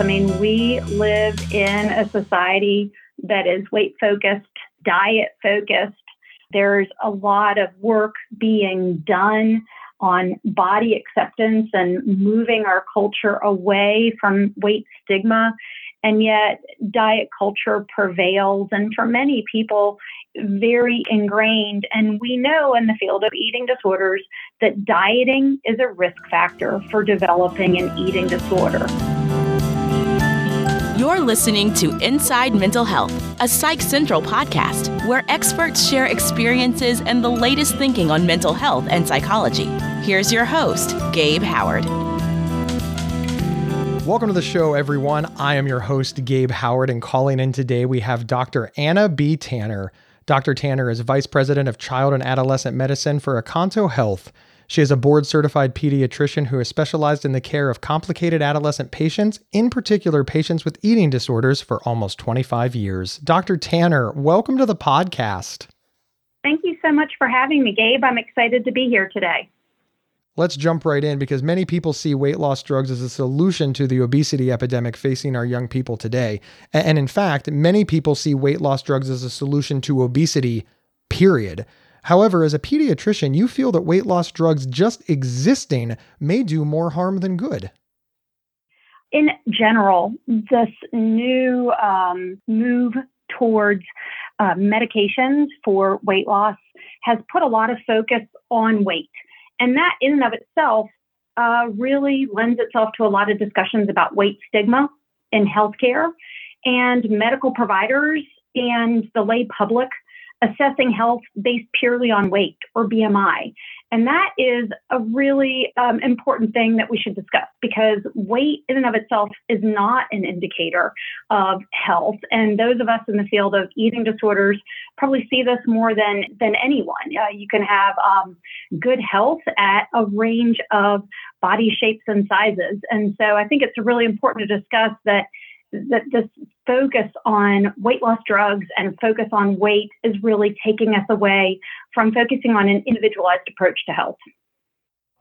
I mean, we live in a society that is weight focused, diet focused. There's a lot of work being done on body acceptance and moving our culture away from weight stigma. And yet, diet culture prevails, and for many people, very ingrained. And we know in the field of eating disorders that dieting is a risk factor for developing an eating disorder. You're listening to Inside Mental Health, a Psych Central podcast where experts share experiences and the latest thinking on mental health and psychology. Here's your host, Gabe Howard. Welcome to the show, everyone. I am your host, Gabe Howard, and calling in today we have Dr. Anna B. Tanner. Dr. Tanner is Vice President of Child and Adolescent Medicine for Accanto Health. She is a board certified pediatrician who has specialized in the care of complicated adolescent patients, in particular patients with eating disorders, for almost 25 years. Dr. Tanner, welcome to the podcast. Thank you so much for having me, Gabe. I'm excited to be here today. Let's jump right in because many people see weight loss drugs as a solution to the obesity epidemic facing our young people today. And in fact, many people see weight loss drugs as a solution to obesity, period. However, as a pediatrician, you feel that weight loss drugs just existing may do more harm than good. In general, this new um, move towards uh, medications for weight loss has put a lot of focus on weight. And that, in and of itself, uh, really lends itself to a lot of discussions about weight stigma in healthcare and medical providers and the lay public assessing health based purely on weight or BMI. And that is a really um, important thing that we should discuss because weight in and of itself is not an indicator of health. And those of us in the field of eating disorders probably see this more than, than anyone. Uh, you can have um, good health at a range of body shapes and sizes. And so I think it's really important to discuss that that this focus on weight loss drugs and focus on weight is really taking us away from focusing on an individualized approach to health.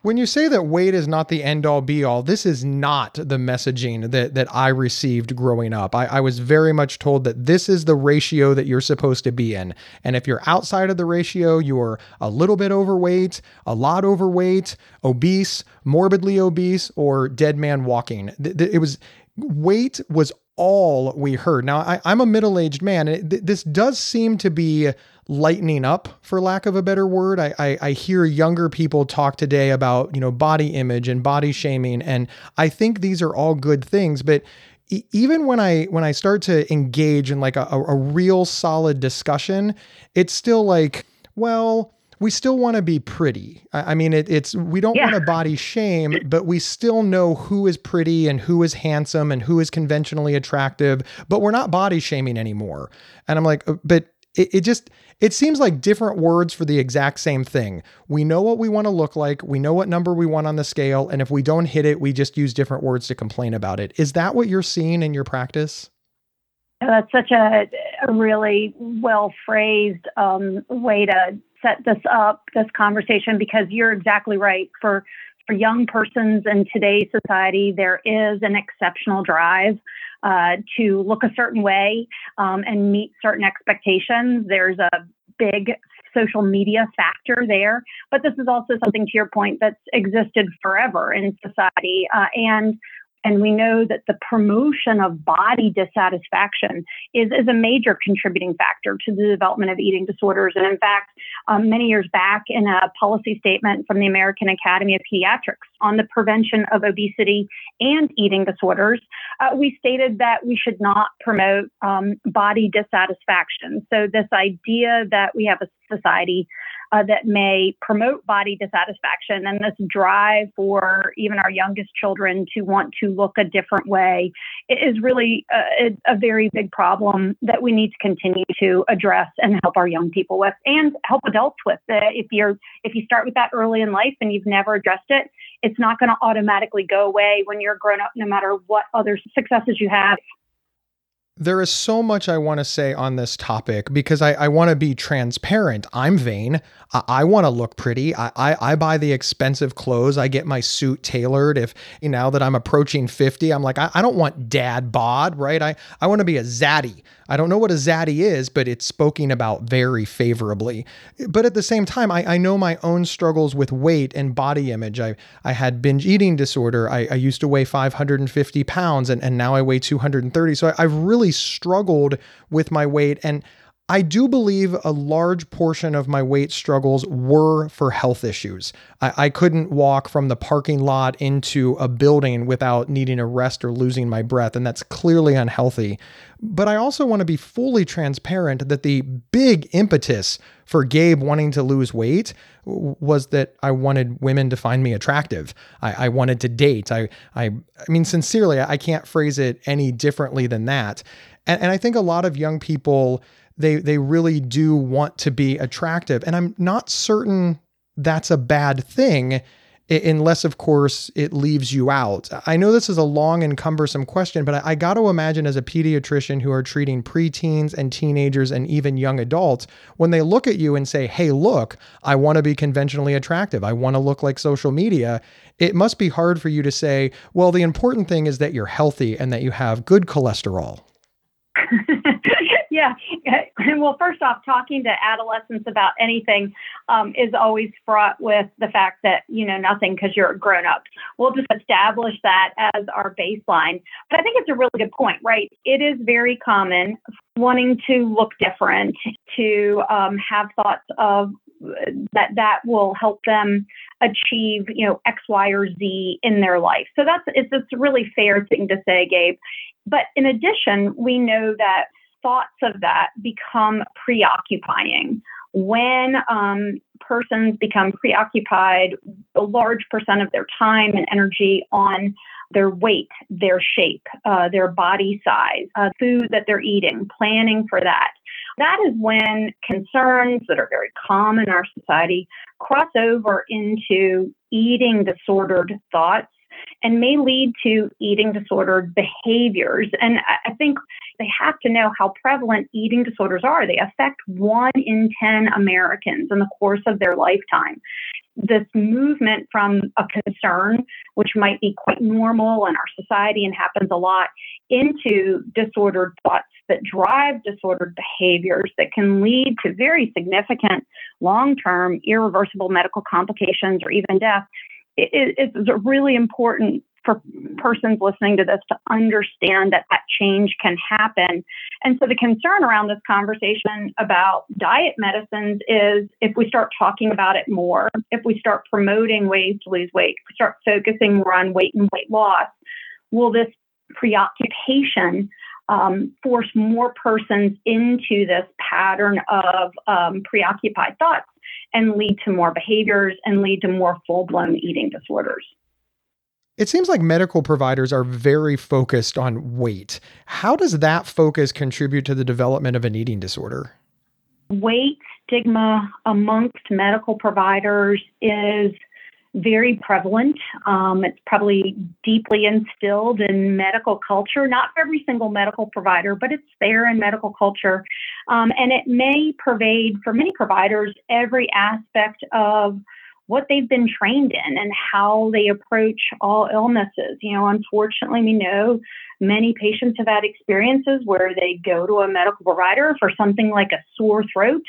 When you say that weight is not the end all be all, this is not the messaging that, that I received growing up. I, I, was very much told that this is the ratio that you're supposed to be in. And if you're outside of the ratio, you're a little bit overweight, a lot overweight, obese, morbidly obese, or dead man walking. It was weight was all we heard. Now, I, am a middle aged man. And th- this does seem to be lightening up, for lack of a better word. I, I, I hear younger people talk today about, you know, body image and body shaming. And I think these are all good things. But even when I when I start to engage in like a, a real solid discussion, it's still like, well, we still want to be pretty. I, I mean, it, it's we don't yeah. want to body shame, but we still know who is pretty and who is handsome and who is conventionally attractive. But we're not body shaming anymore. And I'm like, uh, but it, it just it seems like different words for the exact same thing. We know what we want to look like. We know what number we want on the scale, and if we don't hit it, we just use different words to complain about it. Is that what you're seeing in your practice? That's such a, a really well phrased um, way to set this up, this conversation, because you're exactly right. For for young persons in today's society, there is an exceptional drive uh, to look a certain way um, and meet certain expectations. There's a big social media factor there, but this is also something to your point that's existed forever in society. Uh, and and we know that the promotion of body dissatisfaction is, is a major contributing factor to the development of eating disorders. And in fact, um, many years back, in a policy statement from the American Academy of Pediatrics on the prevention of obesity and eating disorders, uh, we stated that we should not promote um, body dissatisfaction. So, this idea that we have a society uh, that may promote body dissatisfaction and this drive for even our youngest children to want to look a different way is really a, a very big problem that we need to continue to address and help our young people with and help adults with. Uh, if you're if you start with that early in life and you've never addressed it, it's not going to automatically go away when you're grown up, no matter what other successes you have. There is so much I want to say on this topic because I, I want to be transparent. I'm vain. I, I want to look pretty. I, I, I, buy the expensive clothes. I get my suit tailored. If you know, that I'm approaching 50, I'm like, I, I don't want dad bod, right? I, I want to be a zaddy. I don't know what a zaddy is, but it's spoken about very favorably. But at the same time, I, I know my own struggles with weight and body image. I, I had binge eating disorder. I, I used to weigh 550 pounds and, and now I weigh 230. So I, I've really struggled with my weight. And I do believe a large portion of my weight struggles were for health issues. I, I, couldn't walk from the parking lot into a building without needing a rest or losing my breath, and that's clearly unhealthy. But I also want to be fully transparent that the big impetus for Gabe wanting to lose weight was that I wanted women to find me attractive. I, I wanted to date. I, I, I mean, sincerely, I can't phrase it any differently than that. And, and I think a lot of young people they they really do want to be attractive. And i'm not certain that's a bad thing unless of course it leaves you out. I know this is a long and cumbersome question but i, I got to imagine as a pediatrician who are treating preteens and teenagers and even young adults when they look at you and say hey look i want to be conventionally attractive. I want to look like social media it must be hard for you to say well the important thing is that you're healthy and that you have good cholesterol yeah. Well, first off, talking to adolescents about anything um, is always fraught with the fact that you know nothing because you're a grown up. We'll just establish that as our baseline. But I think it's a really good point, right? It is very common wanting to look different, to um, have thoughts of that that will help them achieve you know X, Y, or Z in their life. So that's it's, it's a really fair thing to say, Gabe. But in addition, we know that thoughts of that become preoccupying. When um, persons become preoccupied a large percent of their time and energy on their weight, their shape, uh, their body size, uh, food that they're eating, planning for that. That is when concerns that are very common in our society cross over into eating disordered thoughts and may lead to eating disordered behaviors. And I think they have to know how prevalent eating disorders are. They affect one in 10 Americans in the course of their lifetime. This movement from a concern, which might be quite normal in our society and happens a lot, into disordered thoughts that drive disordered behaviors that can lead to very significant long term irreversible medical complications or even death it, it's really important for persons listening to this to understand that that change can happen. And so the concern around this conversation about diet medicines is if we start talking about it more, if we start promoting ways to lose weight, if we start focusing more on weight and weight loss, will this preoccupation um, force more persons into this pattern of um, preoccupied thoughts and lead to more behaviors and lead to more full blown eating disorders. It seems like medical providers are very focused on weight. How does that focus contribute to the development of an eating disorder? Weight stigma amongst medical providers is very prevalent. Um, it's probably deeply instilled in medical culture, not every single medical provider, but it's there in medical culture. Um, and it may pervade, for many providers, every aspect of what they've been trained in and how they approach all illnesses. You know, unfortunately, we know many patients have had experiences where they go to a medical provider for something like a sore throat,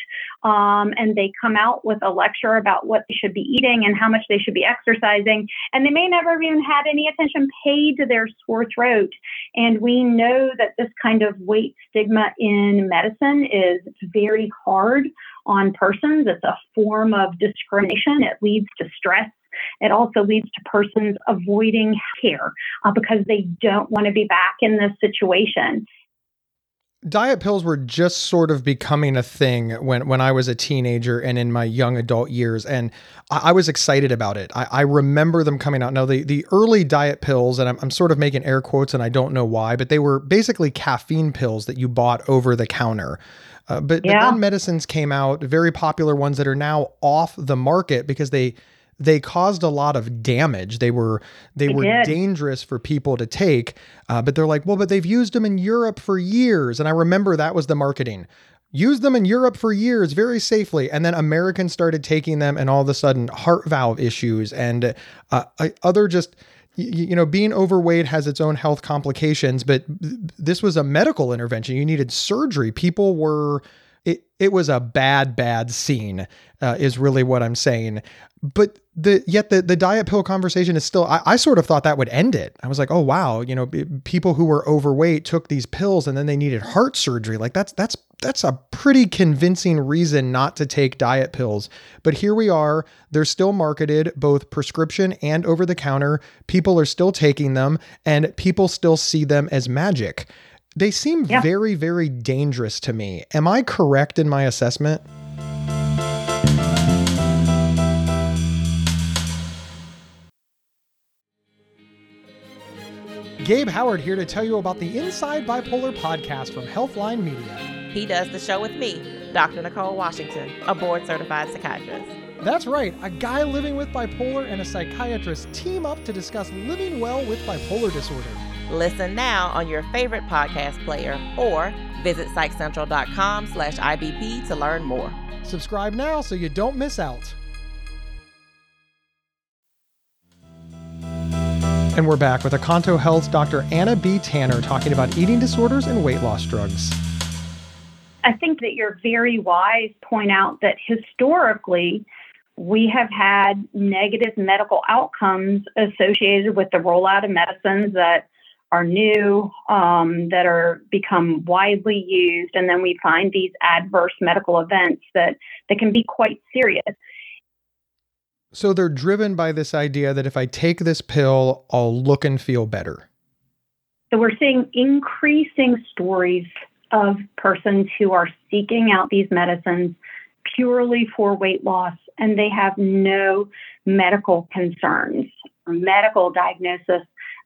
um, and they come out with a lecture about what they should be eating and how much they should be exercising, and they may never even had any attention paid to their sore throat. And we know that this kind of weight stigma in medicine is very hard on persons. It's a form of discrimination. It leads to stress. It also leads to persons avoiding care uh, because they don't want to be back in this situation diet pills were just sort of becoming a thing when when I was a teenager and in my young adult years, and I, I was excited about it. I, I, remember them coming out. Now the the early diet pills, and I'm, I'm sort of making air quotes, and I don't know why, but they were basically caffeine pills that you bought over the counter. Uh, but, yeah. but then medicines came out, very popular ones that are now off the market because they they caused a lot of damage. They were they, They were did. dangerous for people to take. Uh, but they're like, well, but they've used them in Europe for years, and I remember that was the marketing. Used them in Europe for years very safely, and then Americans started taking them, and all of a sudden, heart valve issues and uh, uh, other just you know being overweight has its own health complications but this was a medical intervention you needed surgery people were it, it was a bad bad scene uh, is really what i'm saying. But the yet the, the diet pill conversation is still I, I sort of thought that would end it. I was like oh wow you know people who were overweight took these pills and then they needed heart surgery. Like that's that's that's a pretty convincing reason not to take diet pills. But here we are they're still marketed both prescription and over the counter. People are still taking them and people still see them as magic they seem Yeah. very very dangerous to me am i correct in my assessment Gabe Howard here to tell you about the Inside Bipolar podcast from Healthline Media. He does the show with me, Dr. Nicole Washington, a board certified psychiatrist. That's right, a guy living with bipolar and a psychiatrist team up to discuss living well with bipolar disorder. Listen now on your favorite podcast player or visit psychcentral.com slash IBP to learn more. Subscribe now so you don't miss out. And we're back with Accanto Health's Dr. Anna B. Tanner talking about eating disorders and weight loss drugs. I think that you're very wise point out that historically we have had negative medical outcomes associated with the rollout of medicines that are new, um, that are become widely used, and then we find these adverse medical events that, that can be quite serious. So they're driven by this idea that if I take this pill, I'll look and feel better. So we're seeing increasing stories of persons who are seeking out these medicines purely for weight loss and they have no medical concerns or medical diagnosis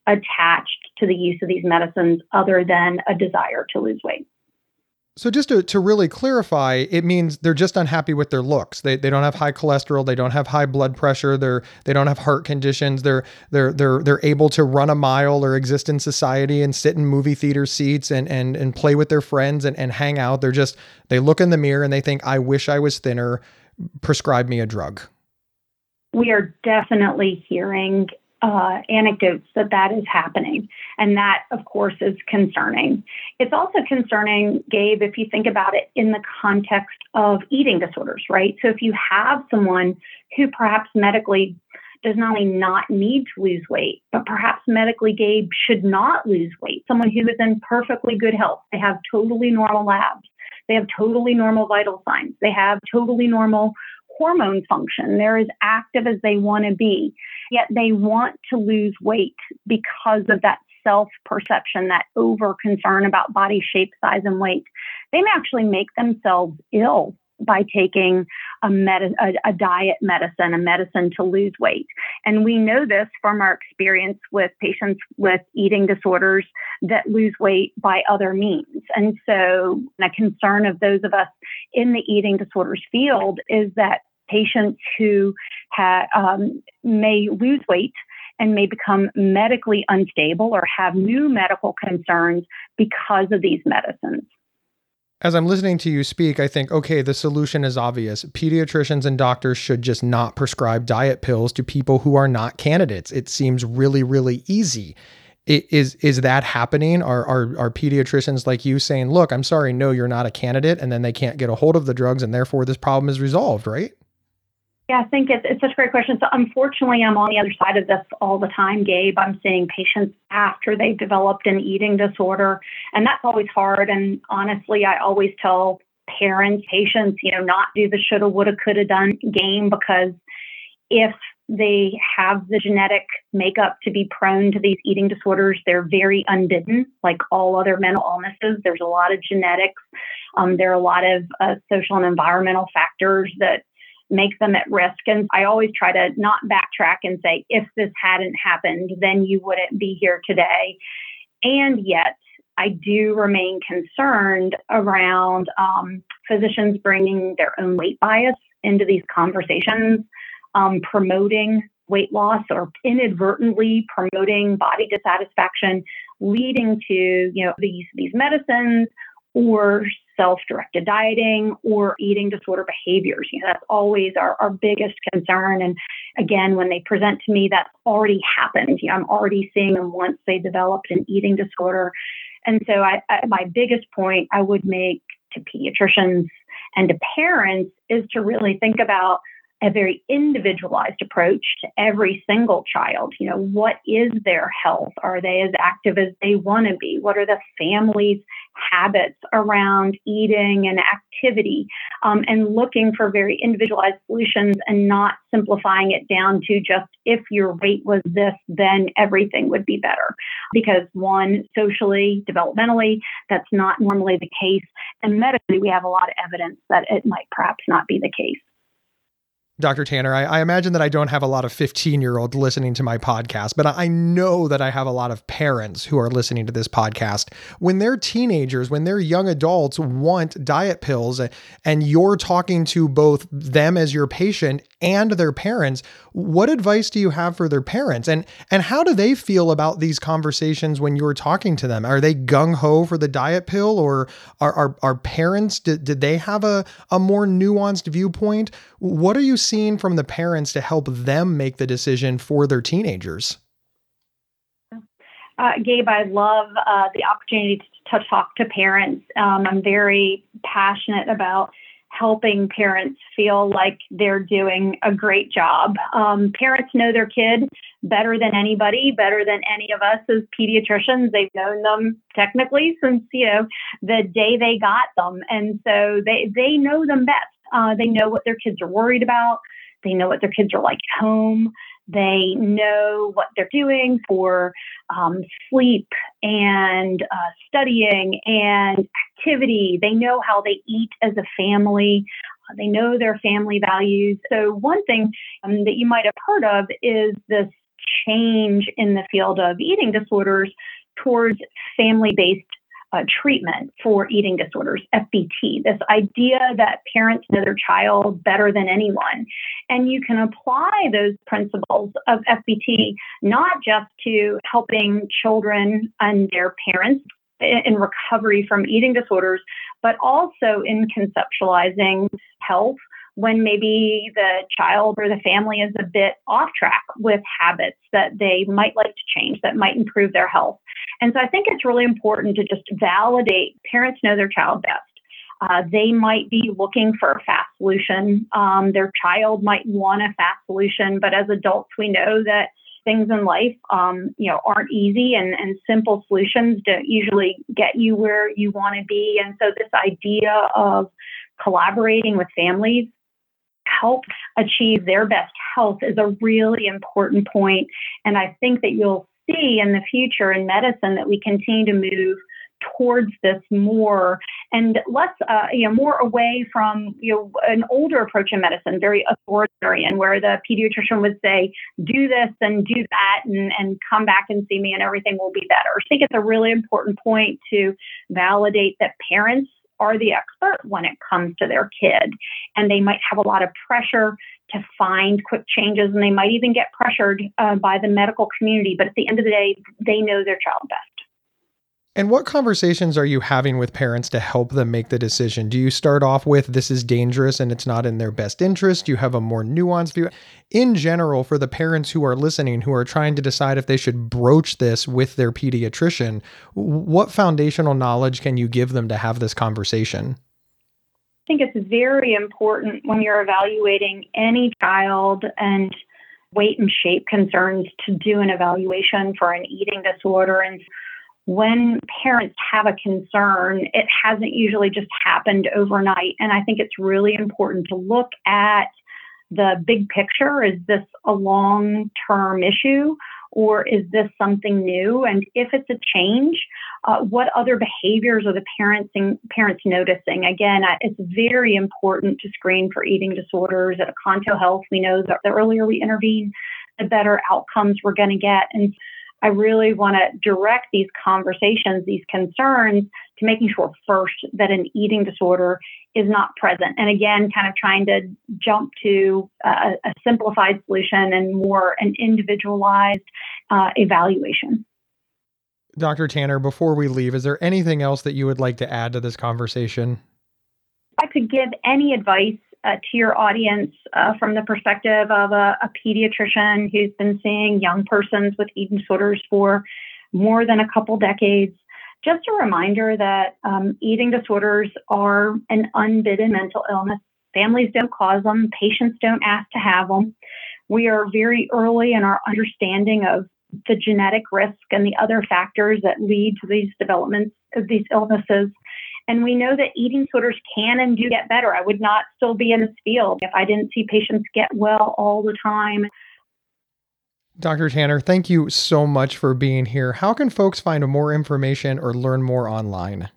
attached to the use of these medicines other than a desire to lose weight. So just to, to really clarify, it means they're just unhappy with their looks. They, they don't have high cholesterol, they don't have high blood pressure, they're they don't have heart conditions, they're they're they're they're able to run a mile or exist in society and sit in movie theater seats and and and play with their friends and, and hang out. They're just they look in the mirror and they think, I wish I was thinner, prescribe me a drug. We are definitely hearing uh, anecdotes that that is happening. And that, of course, is concerning. It's also concerning, Gabe, if you think about it in the context of eating disorders, right? So if you have someone who perhaps medically does not only not need to lose weight, but perhaps medically, Gabe, should not lose weight, someone who is in perfectly good health, they have totally normal labs, they have totally normal vital signs, they have totally normal hormone function. They're as active as they want to be, yet they want to lose weight because of that self perception, that over concern about body shape, size, and weight. They may actually make themselves ill by taking a, med- a, a diet medicine, a medicine to lose weight. And we know this from our experience with patients with eating disorders that lose weight by other means. And so, a concern of those of us in the eating disorders field is that patients who ha- um, may lose weight and may become medically unstable or have new medical concerns because of these medicines. As I'm listening to you speak, I think, okay, the solution is obvious. Pediatricians and doctors should just not prescribe diet pills to people who are not candidates. It seems really, really easy. Is is that happening? Are, are are pediatricians like you saying, "Look, I'm sorry, no, you're not a candidate," and then they can't get a hold of the drugs, and therefore this problem is resolved, right? Yeah, I think it's, it's such a great question. So, unfortunately, I'm on the other side of this all the time, Gabe. I'm seeing patients after they've developed an eating disorder, and that's always hard. And honestly, I always tell parents, patients, you know, not do the shoulda, woulda, coulda done game because if they have the genetic makeup to be prone to these eating disorders, they're very unbidden, like all other mental illnesses. There's a lot of genetics. Um, there are a lot of uh, social and environmental factors that make them at risk. And I always try to not backtrack and say, if this hadn't happened, then you wouldn't be here today. And yet, I do remain concerned around um, physicians bringing their own weight bias into these conversations. um, promoting weight loss or inadvertently promoting body dissatisfaction, leading to you know these these medicines or self-directed dieting or eating disorder behaviors. You know, that's always our, our biggest concern. And again, when they present to me, that's already happened. You know, I'm already seeing them once they developed an eating disorder. And so I, I, my biggest point I would make to pediatricians and to parents is to really think about a very individualized approach to every single child. You know, what is their health? Are they as active as they want to be? What are the family's habits around eating and activity? Um, and looking for very individualized solutions and not simplifying it down to just if your weight was this, then everything would be better. Because one, socially, developmentally, that's not normally the case. And medically, we have a lot of evidence that it might perhaps not be the case. Dr. Tanner, I, I, imagine that I don't have a lot of 15 year olds listening to my podcast, but I know that I have a lot of parents who are listening to this podcast. When they're teenagers, when they're young adults want diet pills, and you're talking to both them as your patient and their parents, what advice do you have for their parents? And, and how do they feel about these conversations when you're talking to them? Are they gung ho for the diet pill, or are, are, are parents, did, did they have a, a more nuanced viewpoint? What are you seeing from the parents to help them make the decision for their teenagers? Uh, Gabe, I love uh, the opportunity to, to, talk to parents. Um, I'm very passionate about helping parents feel like they're doing a great job. Um, parents know their kid better than anybody, better than any of us as pediatricians. They've known them technically since you know the day they got them, and so they they know them best. Uh, they know what their kids are worried about. They know what their kids are like at home. They know what they're doing for um, sleep and uh, studying and activity. They know how they eat as a family. They know their family values. So, one thing um, that you might have heard of is this change in the field of eating disorders towards family based uh, treatment for eating disorders, FBT, this idea that parents know their child better than anyone. And you can apply those principles of FBT not just to helping children and their parents in recovery from eating disorders, but also in conceptualizing health when maybe the child or the family is a bit off track with habits that they might like to change that might improve their health. And so I think it's really important to just validate parents know their child best. Uh, they might be looking for a fast solution. Um, their child might want a fast solution, but as adults, we know that things in life, um, you know, aren't easy, and, and simple solutions don't usually get you where you want to be. And so, this idea of collaborating with families help achieve their best health is a really important point. And I think that you'll see in the future in medicine that we continue to move towards this more and less, uh, you know, more away from you know an older approach in medicine, very authoritarian, where the pediatrician would say, "Do this and do that, and and come back and see me, and everything will be better." I think it's a really important point to validate that parents are the expert when it comes to their kid. And they might have a lot of pressure to find quick changes, and they might even get pressured uh, by the medical community. But at the end of the day, they know their child best. And what conversations are you having with parents to help them make the decision? Do you start off with this is dangerous and it's not in their best interest? Do you have a more nuanced view? In general, for the parents who are listening, who are trying to decide if they should broach this with their pediatrician, what foundational knowledge can you give them to have this conversation? I think it's very important when you're evaluating any child and weight and shape concerns to do an evaluation for an eating disorder and when parents have a concern, it hasn't usually just happened overnight. And I think it's really important to look at the big picture. Is this a long term issue? Or is this something new? And if it's a change, uh, what other behaviors are the parents parents noticing? Again, it's very important to screen for eating disorders at Accanto Health. We know that the earlier we intervene, the better outcomes we're going to get. And I really want to direct these conversations, these concerns to making sure first that an eating disorder is not present. And again, kind of trying to jump to a, a simplified solution and more an individualized uh, evaluation. Dr. Tanner, before we leave, is there anything else that you would like to add to this conversation? I could give any advice uh, to your audience uh, from the perspective of a, a, pediatrician who's been seeing young persons with eating disorders for more than a couple decades. Just a reminder that um, eating disorders are an unbidden mental illness. Families don't cause them, patients don't ask to have them. We are very early in our understanding of the genetic risk and the other factors that lead to these developments of these illnesses. And we know that eating disorders can and do get better. I would not still be in this field if I didn't see patients get well all the time. Dr. Tanner, thank you so much for being here. How can folks find more information or learn more online?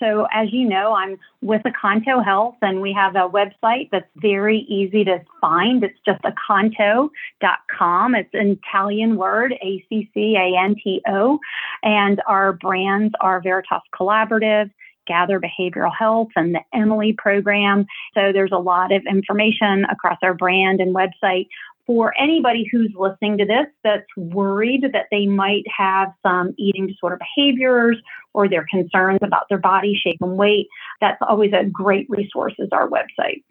So, as you know, I'm with Accanto Health, and we have a website that's very easy to find. It's just accanto.com. It's an Italian word, A C C A N T O. And our brands are Veritas Collaborative, Gather Behavioral Health, and the Emily program. So, there's a lot of information across our brand and website for anybody who's listening to this that's worried that they might have some eating disorder behaviors or their concerns about their body shape and weight, that's always a great resource is our website.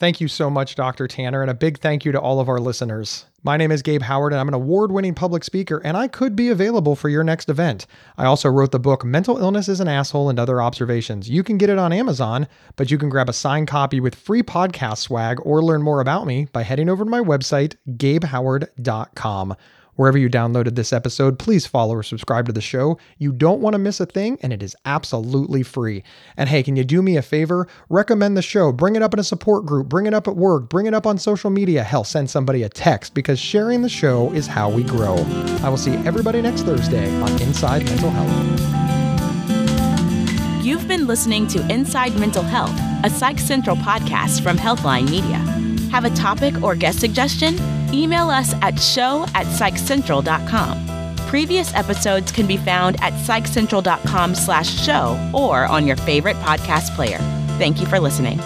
Thank you so much, Dr. Tanner, and a big thank you to all of our listeners. My name is Gabe Howard, and I'm an award winning public speaker, and I could be available for your next event. I also wrote the book Mental Illness is an Asshole and Other Observations. You can get it on Amazon, but you can grab a signed copy with free podcast swag or learn more about me by heading over to my website, gabehoward.com. Wherever you downloaded this episode, please follow or subscribe to the show. You don't want to miss a thing, and it is absolutely free. And hey, can you do me a favor? Recommend the show, bring it up in a support group, bring it up at work, bring it up on social media. Hell, send somebody a text because sharing the show is how we grow. I will see everybody next Thursday on Inside Mental Health. You've been listening to Inside Mental Health, a Psych Central podcast from Healthline Media. Have a topic or guest suggestion? Email us at show at psychcentral.com. Previous episodes can be found at psychcentral.com slash show or on your favorite podcast player. Thank you for listening.